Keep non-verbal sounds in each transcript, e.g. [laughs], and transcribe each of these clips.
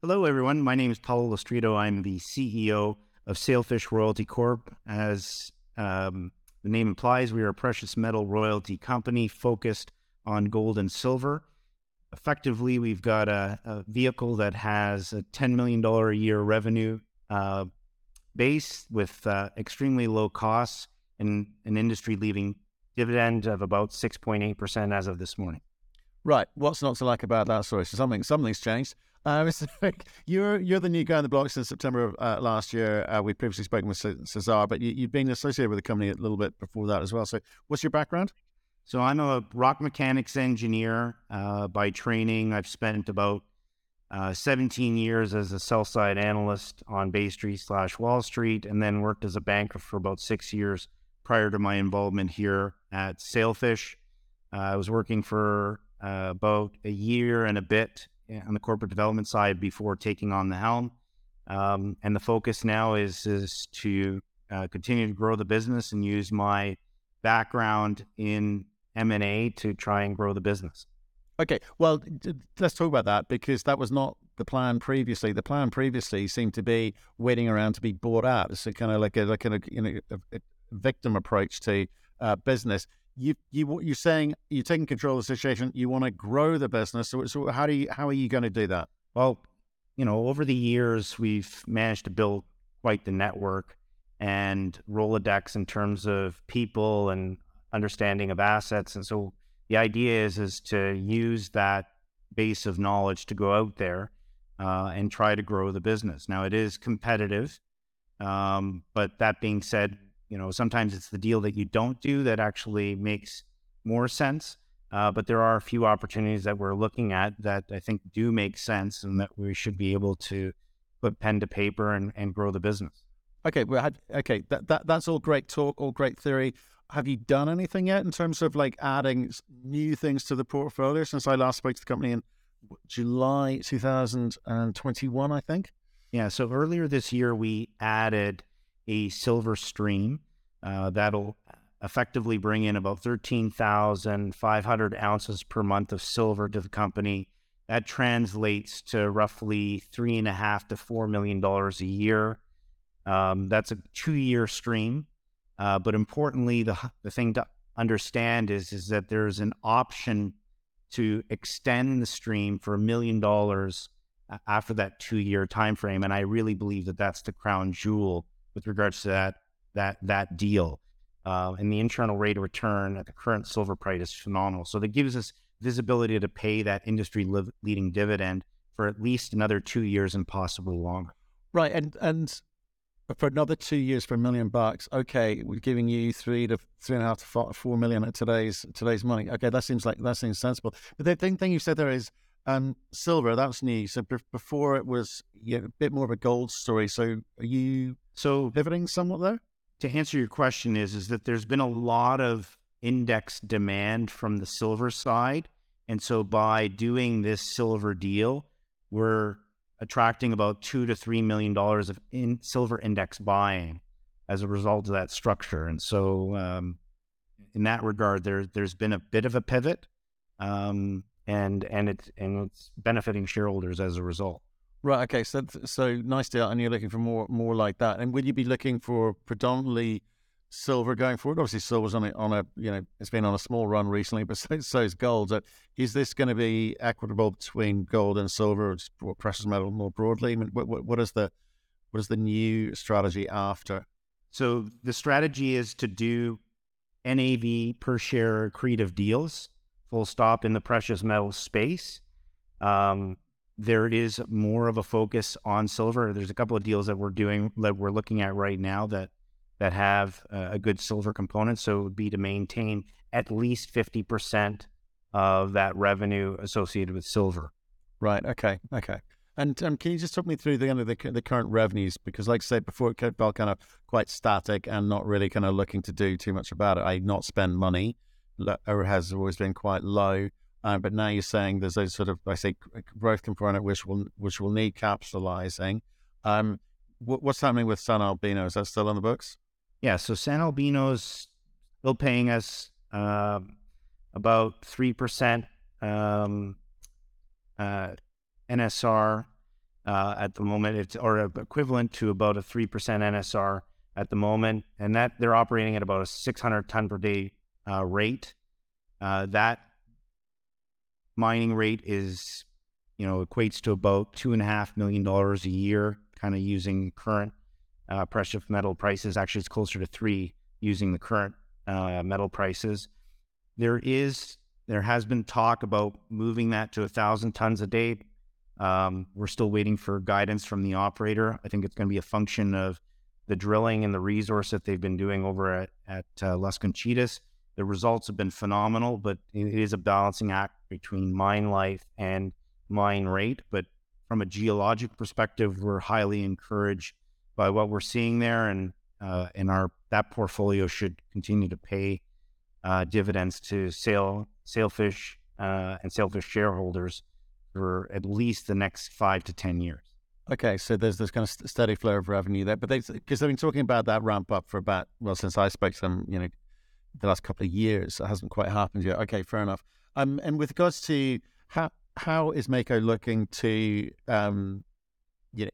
Hello, everyone. My name is Paolo Lostritto. I'm the CEO of Sailfish Royalty Corp. As um, the name implies, we are a precious metal royalty company focused on gold and silver. Effectively, we've got a, a vehicle that has a $10 million a year revenue uh, base with uh, extremely low costs and an industry leading dividend of about 6.8% as of this morning. Right. What's not to like about that story? So something something's changed. Uh, [laughs] Mr. you're you're the new guy on the block since September of uh, last year. Uh, we've previously spoken with Cesar, but you, have been associated with the company a little bit before that as well. So, what's your background? So, I'm a rock mechanics engineer uh, by training. I've spent about uh, 17 years as a sell side analyst on Bay Street slash Wall Street, and then worked as a banker for about six years prior to my involvement here at Sailfish. Uh, I was working for about a year and a bit on the corporate development side before taking on the helm. Um, and the focus now is is to uh, continue to grow the business and use my background in M and A to try and grow the business. Okay, well, let's talk about that because that was not the plan previously. The plan previously seemed to be waiting around to be bought out. It's a kind of like a like a, you know, a victim approach to uh, business you you you're saying you're taking control of the situation. You want to grow the business. So, so how do you how are you going to do that? Well, you know, over the years we've managed to build quite the network and Rolodex in terms of people and understanding of assets. And so the idea is is to use that base of knowledge to go out there uh, and try to grow the business. Now it is competitive, um, but that being said, you know, sometimes it's the deal that you don't do that actually makes more sense. Uh, but there are a few opportunities that we're looking at that I think do make sense and that we should be able to put pen to paper and, and grow the business. Okay, well, okay, that, that that's all great talk, all great theory. Have you done anything yet in terms of like adding new things to the portfolio since I last spoke to the company in July 2021, I think? Yeah, so earlier this year we added a silver stream. Uh, that'll effectively bring in about 13,500 ounces per month of silver to the company. That translates to roughly three and a half to four million dollars a year. Um, that's a two-year stream, uh, but importantly, the the thing to understand is is that there's an option to extend the stream for a million dollars after that two-year time frame, and I really believe that that's the crown jewel with regards to that that that deal. Uh, and the internal rate of return at the current silver price is phenomenal. So that gives us visibility to pay that industry leading dividend for at least another two years and possibly longer. Right, and and for another two years for a million bucks, okay, we're giving you three to three and a half to four, four million at today's today's money. Okay, that seems like that seems sensible. But the thing, thing you said there is um, silver. That's new. So b- before it was yeah, a bit more of a gold story. So are you so pivoting somewhat there? To answer your question is is that there's been a lot of index demand from the silver side. And so by doing this silver deal, we're attracting about two to three million dollars of in silver index buying as a result of that structure. And so um, in that regard, there there's been a bit of a pivot. Um, and and it's and it's benefiting shareholders as a result. Right. Okay. So so nice deal, and you're looking for more more like that. And will you be looking for predominantly silver going forward? Obviously, silver's on a on a you know it's been on a small run recently, but [laughs] so, so is gold. So is this going to be equitable between gold and silver, or precious metal more broadly? What, what, what is the what is the new strategy after? So the strategy is to do NAV per share accretive deals, full stop in the precious metal space. Um, there is more of a focus on silver. There's a couple of deals that we're doing that we're looking at right now that that have a good silver component. So it would be to maintain at least fifty percent of that revenue associated with silver. Right. Okay. Okay. And um, can you just talk me through the, the, the current revenues? Because, like I said before, it felt kind of quite static and not really kind of looking to do too much about it. I not spend money, or has always been quite low. Uh, but now you're saying there's a sort of, I say, growth component which will which will need capitalizing. Um, what, what's happening with San Albino? Is that still on the books? Yeah, so San Albino's still paying us uh, about three percent um, uh, NSR. uh, at the moment. It's or equivalent to about a three percent NSR at the moment, and that they're operating at about a 600 ton per day uh, rate. Uh, that mining rate is, you know, equates to about two and a half million dollars a year, kind of using current uh, precious metal prices. Actually, it's closer to three using the current uh, metal prices. There is, there has been talk about moving that to a thousand tons a day. Um, we're still waiting for guidance from the operator. I think it's going to be a function of the drilling and the resource that they've been doing over at, at uh, Las Conchitas. The results have been phenomenal, but it is a balancing act between mine life and mine rate. But from a geologic perspective, we're highly encouraged by what we're seeing there, and uh, and our that portfolio should continue to pay uh, dividends to Sail Sailfish uh, and Sailfish shareholders for at least the next five to ten years. Okay, so there's this kind of steady flow of revenue there, but because they've been talking about that ramp up for about well since I spoke to them, you know, the last couple of years, it hasn't quite happened yet. Okay, fair enough. Um, and with regards to how how is Mako looking to um, you know,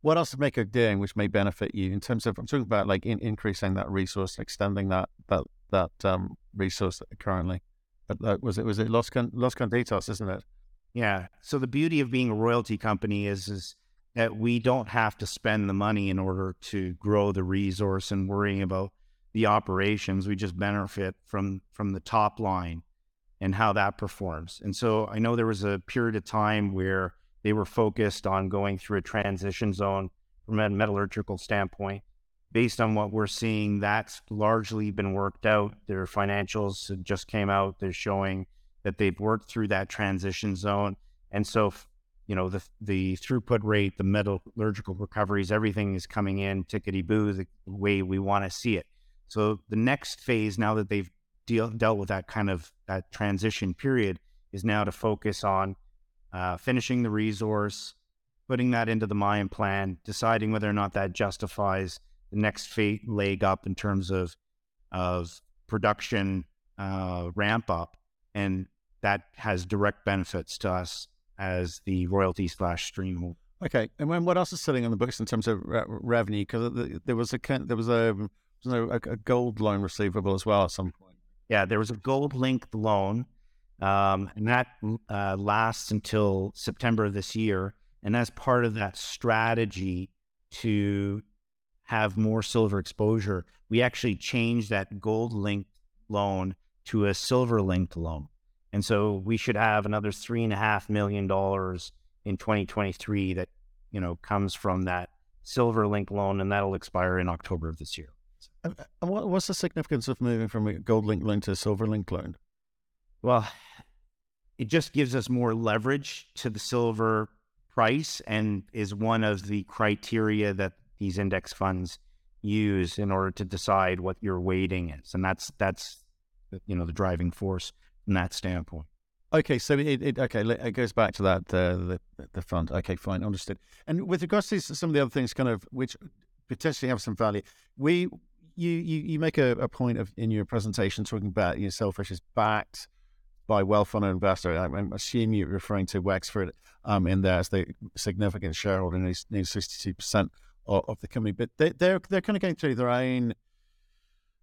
what else is Mako doing which may benefit you in terms of I'm talking about like in, increasing that resource, extending that that that um, resource currently. But was it was it Los Con Los Conditos, isn't it? Yeah. So the beauty of being a royalty company is is that we don't have to spend the money in order to grow the resource and worrying about the operations. We just benefit from from the top line and how that performs. And so I know there was a period of time where they were focused on going through a transition zone from a metallurgical standpoint. Based on what we're seeing, that's largely been worked out. Their financials just came out. They're showing that they've worked through that transition zone. And so you know the the throughput rate, the metallurgical recoveries, everything is coming in tickety boo the way we want to see it. So the next phase, now that they've deal, dealt with that kind of that transition period, is now to focus on uh, finishing the resource, putting that into the mine plan, deciding whether or not that justifies the next fa- leg up in terms of of production uh, ramp up, and that has direct benefits to us as the royalty slash stream. Okay, and when what else is sitting on the books in terms of re- revenue? Because there was a there was a, a, a gold loan receivable as well at some point. Yeah, there was a gold linked loan, um, and that uh, lasts until September of this year. And as part of that strategy to have more silver exposure, we actually changed that gold linked loan to a silver linked loan. And so we should have another three and a half million dollars in 2023 that, you know, comes from that silver linked loan, and that'll expire in October of this year. And what's the significance of moving from a gold link loan to a silver link loan? Well, it just gives us more leverage to the silver price and is one of the criteria that these index funds use in order to decide what your weighting is. And that's that's you know the driving force from that standpoint. Okay, so it, it okay it goes back to that uh, the the fund. Okay, fine, understood. And with regards to some of the other things, kind of which potentially have some value, we you you, you make a, a point of in your presentation talking about you know, Sailfish is backed by well-funded investor. I, I assume you're referring to Wexford um, in there as the significant shareholder, nearly sixty-two percent of, of the company. But they, they're they're kind of going through their own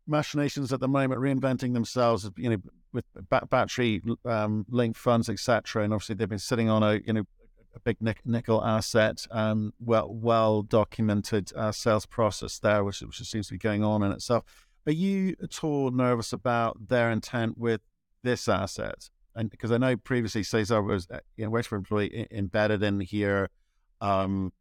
machinations at the moment, reinventing themselves. You know, with battery um, linked funds, etc. And obviously, they've been sitting on a you know a big nickel asset, um, well well documented uh, sales process there, which, which seems to be going on in itself. Are you at all nervous about their intent with this asset? And because I know previously Cesar was uh, you know Wexford employee embedded in here, um,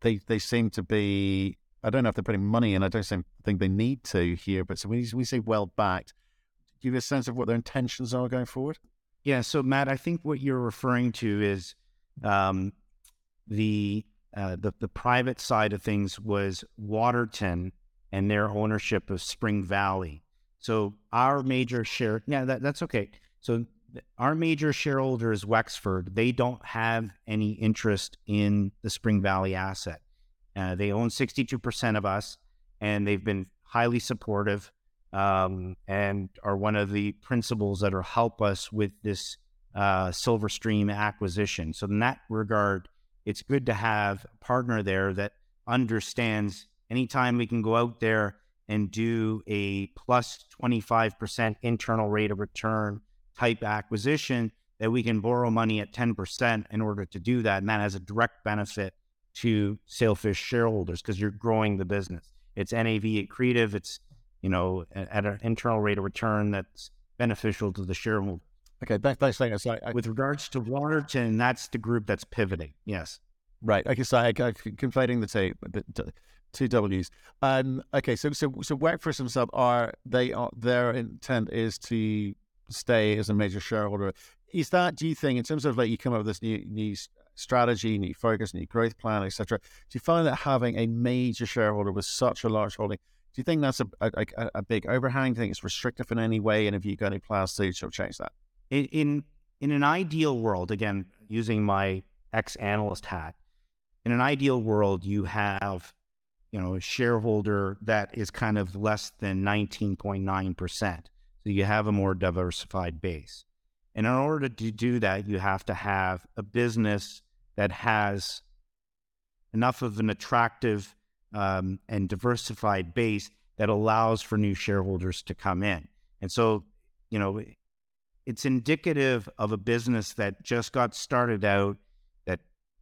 they they seem to be. I don't know if they're putting money in. I don't think they need to here. But so when we say well backed, give you a sense of what their intentions are going forward? Yeah. So, Matt, I think what you're referring to is um, the, uh, the the private side of things was Waterton and their ownership of Spring Valley. So our major share, yeah, that, that's okay. So our major shareholder is Wexford. They don't have any interest in the Spring Valley asset. Uh, they own 62% of us, and they've been highly supportive um, and are one of the principles that are help us with this uh, Silver Stream acquisition. So in that regard, it's good to have a partner there that understands anytime we can go out there and do a plus 25% internal rate of return type acquisition, that we can borrow money at 10% in order to do that. And that has a direct benefit to Sailfish shareholders because you're growing the business. It's NAV accretive. It's, you know, at an internal rate of return that's beneficial to the shareholder. Okay, thanks, thanks, thanks. So I, With regards to Waterton, that's the group that's pivoting. Yes. right. Okay, so I, I, conflating the two, the, two W's. Um, okay, so so so Wexford themselves are they are their intent is to stay as a major shareholder. Is that do you think in terms of like you come up with this new new strategy, new focus, new growth plan, etc. Do you find that having a major shareholder with such a large holding, do you think that's a a, a, big overhang? Do you think it's restrictive in any way? And have you got any plans to change that? In in, an ideal world, again, using my ex analyst hat, in an ideal world, you have you know a shareholder that is kind of less than 19.9%. So you have a more diversified base. And in order to do that, you have to have a business that has enough of an attractive um, and diversified base that allows for new shareholders to come in. And so, you know, it's indicative of a business that just got started out, that,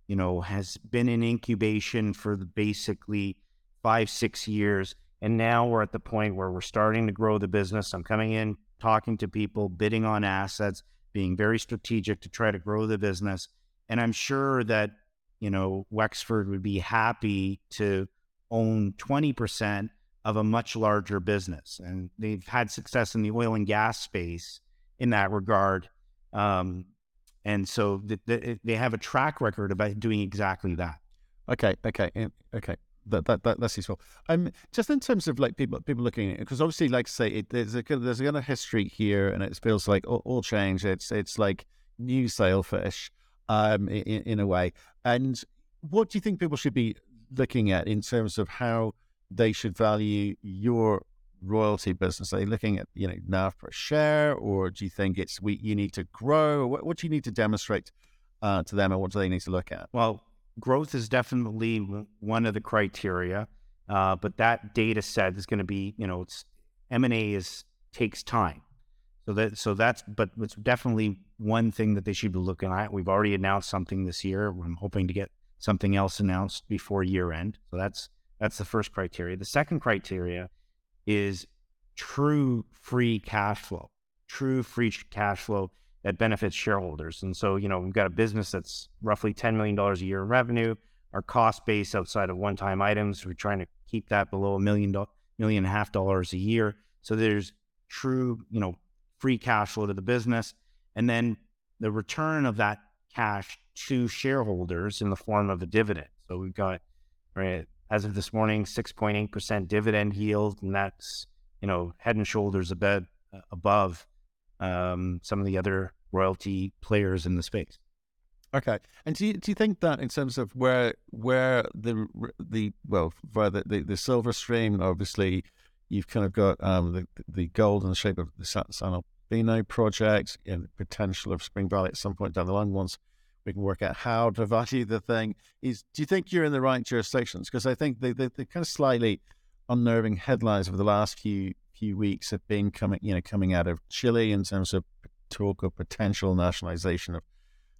you know, has been in incubation for basically five, six years. And now we're at the point where we're starting to grow the business. I'm coming in, talking to people, bidding on assets, being very strategic to try to grow the business. And I'm sure that, you know, Wexford would be happy to own 20% of a much larger business. And they've had success in the oil and gas space in that regard. Um, and so th- th- they have a track record about doing exactly that. Okay, okay, eh, okay. That, that, that that's useful. Um, just in terms of like people people looking at it, because obviously, like I say, it, there's a there's a kind of history here, and it feels like all, all change. It's it's like new sailfish, um, in, in a way. And what do you think people should be looking at in terms of how they should value your royalty business? Are you looking at you know NAV per share, or do you think it's we you need to grow? What, what do you need to demonstrate uh, to them, and what do they need to look at? Well, growth is definitely one of the criteria, uh, but that data set is going to be, you know, it's M and A is takes time. So that so that's but it's definitely one thing that they should be looking at. We've already announced something this year. I'm hoping to get something else announced before year end. So that's that's the first criteria. The second criteria is true free cash flow, true free cash flow that benefits shareholders. And so, you know, we've got a business that's roughly $10 million a year in revenue. Our cost base outside of one time items, we're trying to keep that below a million, million and a half dollars a year. So there's true, you know, free cash flow to the business. And then the return of that cash to shareholders in the form of a dividend. So we've got, right, as of this morning, 6.8% dividend yield. And that's, you know, head and shoulders above, above um, some of the other royalty players in the space. Okay, and do you, do you think that in terms of where where the the well where the, the, the silver stream obviously you've kind of got um, the the gold in the shape of the San, San Albino project and potential of Spring Valley at some point down the line once we can work out how to value the thing is do you think you're in the right jurisdictions because I think the, the, the kind of slightly unnerving headlines over the last few few weeks have been coming you know coming out of Chile in terms of talk of potential nationalization of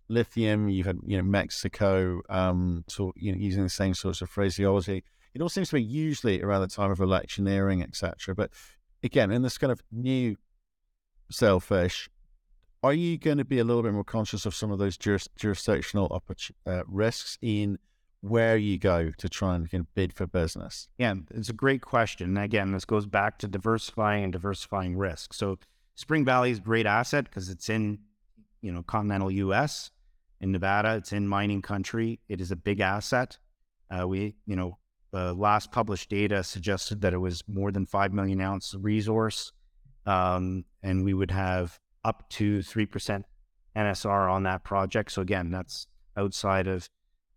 lithium. You had you know Mexico, um, you know, using the same sorts of phraseology. It all seems to be usually around the time of electioneering, etc. But again, in this kind of new sailfish, are you going to be a little bit more conscious of some of those juris, jurisdictional uh, risks in where you go to try and bid for business? Yeah, it's a great question. Again, this goes back to diversifying and diversifying risk. So Spring Valley is a great asset because it's in, you know, continental U.S. In Nevada, it's in mining country. It is a big asset. Uh, we, you know, the last published data suggested that it was more than five million ounce resource, um, and we would have up to three percent NSR on that project. So again, that's outside of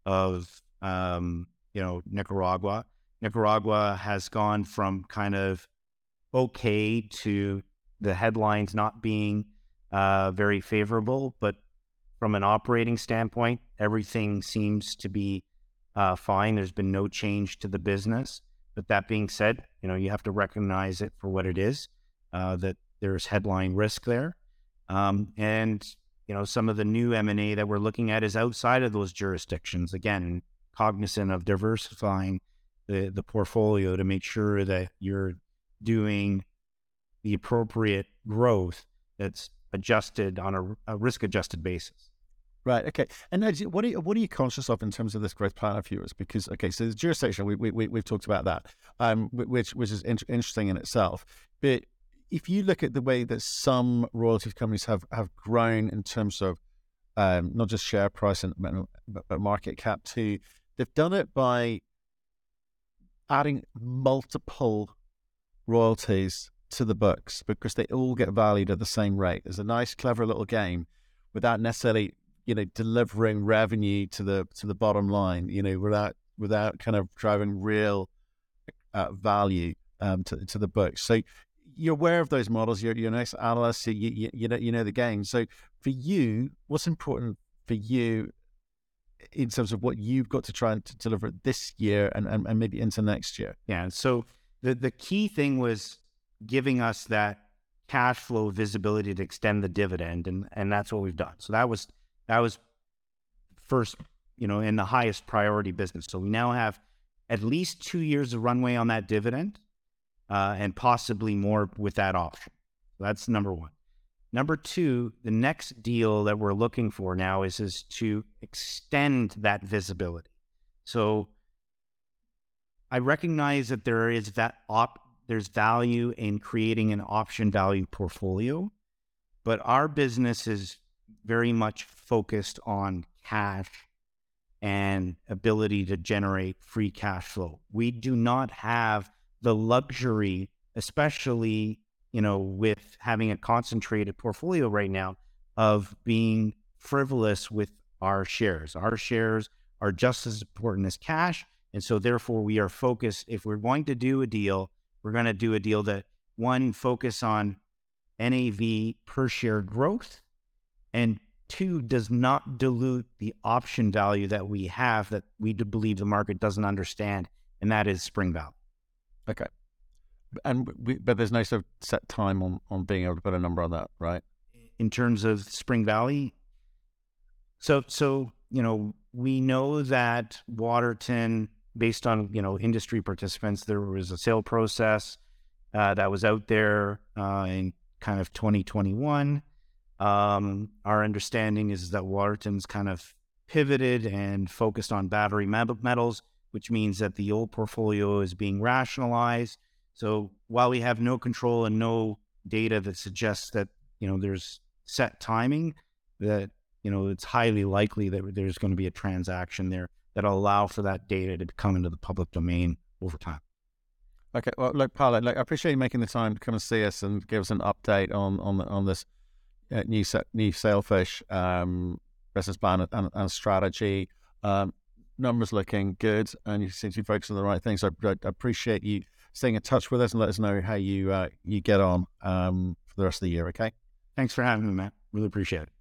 of um, you know Nicaragua. Nicaragua has gone from kind of okay to the headlines not being uh, very favorable, but from an operating standpoint, everything seems to be uh, fine. There's been no change to the business. But that being said, you know, you have to recognize it for what it is. Uh, that there's headline risk there, um, and you know, some of the new M and A that we're looking at is outside of those jurisdictions. Again, cognizant of diversifying the the portfolio to make sure that you're doing the appropriate growth that's adjusted on a, a risk adjusted basis. Right. Okay. And what are you, what are you conscious of in terms of this growth plan of yours? Because okay, so the jurisdiction we we we've talked about that, um, which which is in- interesting in itself. But if you look at the way that some royalty companies have have grown in terms of um, not just share price and but, but market cap too, they've done it by adding multiple royalties to the books because they all get valued at the same rate. It's a nice, clever little game without necessarily, you know, delivering revenue to the to the bottom line. You know, without without kind of driving real uh, value um, to to the books. So you're aware of those models. You're you're an ex analyst. You, you you know you know the game. So for you, what's important for you in terms of what you've got to try and to deliver this year and, and, and maybe into next year? Yeah. So the the key thing was giving us that cash flow visibility to extend the dividend, and and that's what we've done. So that was that was first, you know, in the highest priority business. So we now have at least two years of runway on that dividend, uh, and possibly more with that option. That's number one. Number two, the next deal that we're looking for now is is to extend that visibility. So I recognize that there is that op there's value in creating an option value portfolio, but our business is very much focused on cash and ability to generate free cash flow. We do not have the luxury, especially, you know, with having a concentrated portfolio right now of being frivolous with our shares. Our shares are just as important as cash. And so therefore we are focused if we're going to do a deal we're going to do a deal that one focus on NAV per share growth and two does not dilute the option value that we have that we believe the market doesn't understand and that is Spring Valley. Okay. And we, but there's no sort of set time on on being able to put a number on that, right? In terms of Spring Valley, so so you know we know that Waterton based on you know industry participants, there was a sale process uh, that was out there uh, in kind of 2021. Um, our understanding is that Waterton's kind of pivoted and focused on battery metals, which means that the old portfolio is being rationalized. So while we have no control and no data that suggests that you know there's set timing, that you know it's highly likely that there's going to be a transaction there that'll allow for that data to come into the public domain over time. Okay, well, look, Paolo, look, I appreciate you making the time to come and see us and give us an update on on on this uh, new new Sailfish um, business plan and, and strategy. Um, numbers looking good, and you seem to be focused on the right things. So I, I, appreciate you staying in touch with us and let us know how you uh, you get on um, for the rest of the year. Okay. Thanks for having me, Matt. Really appreciate it.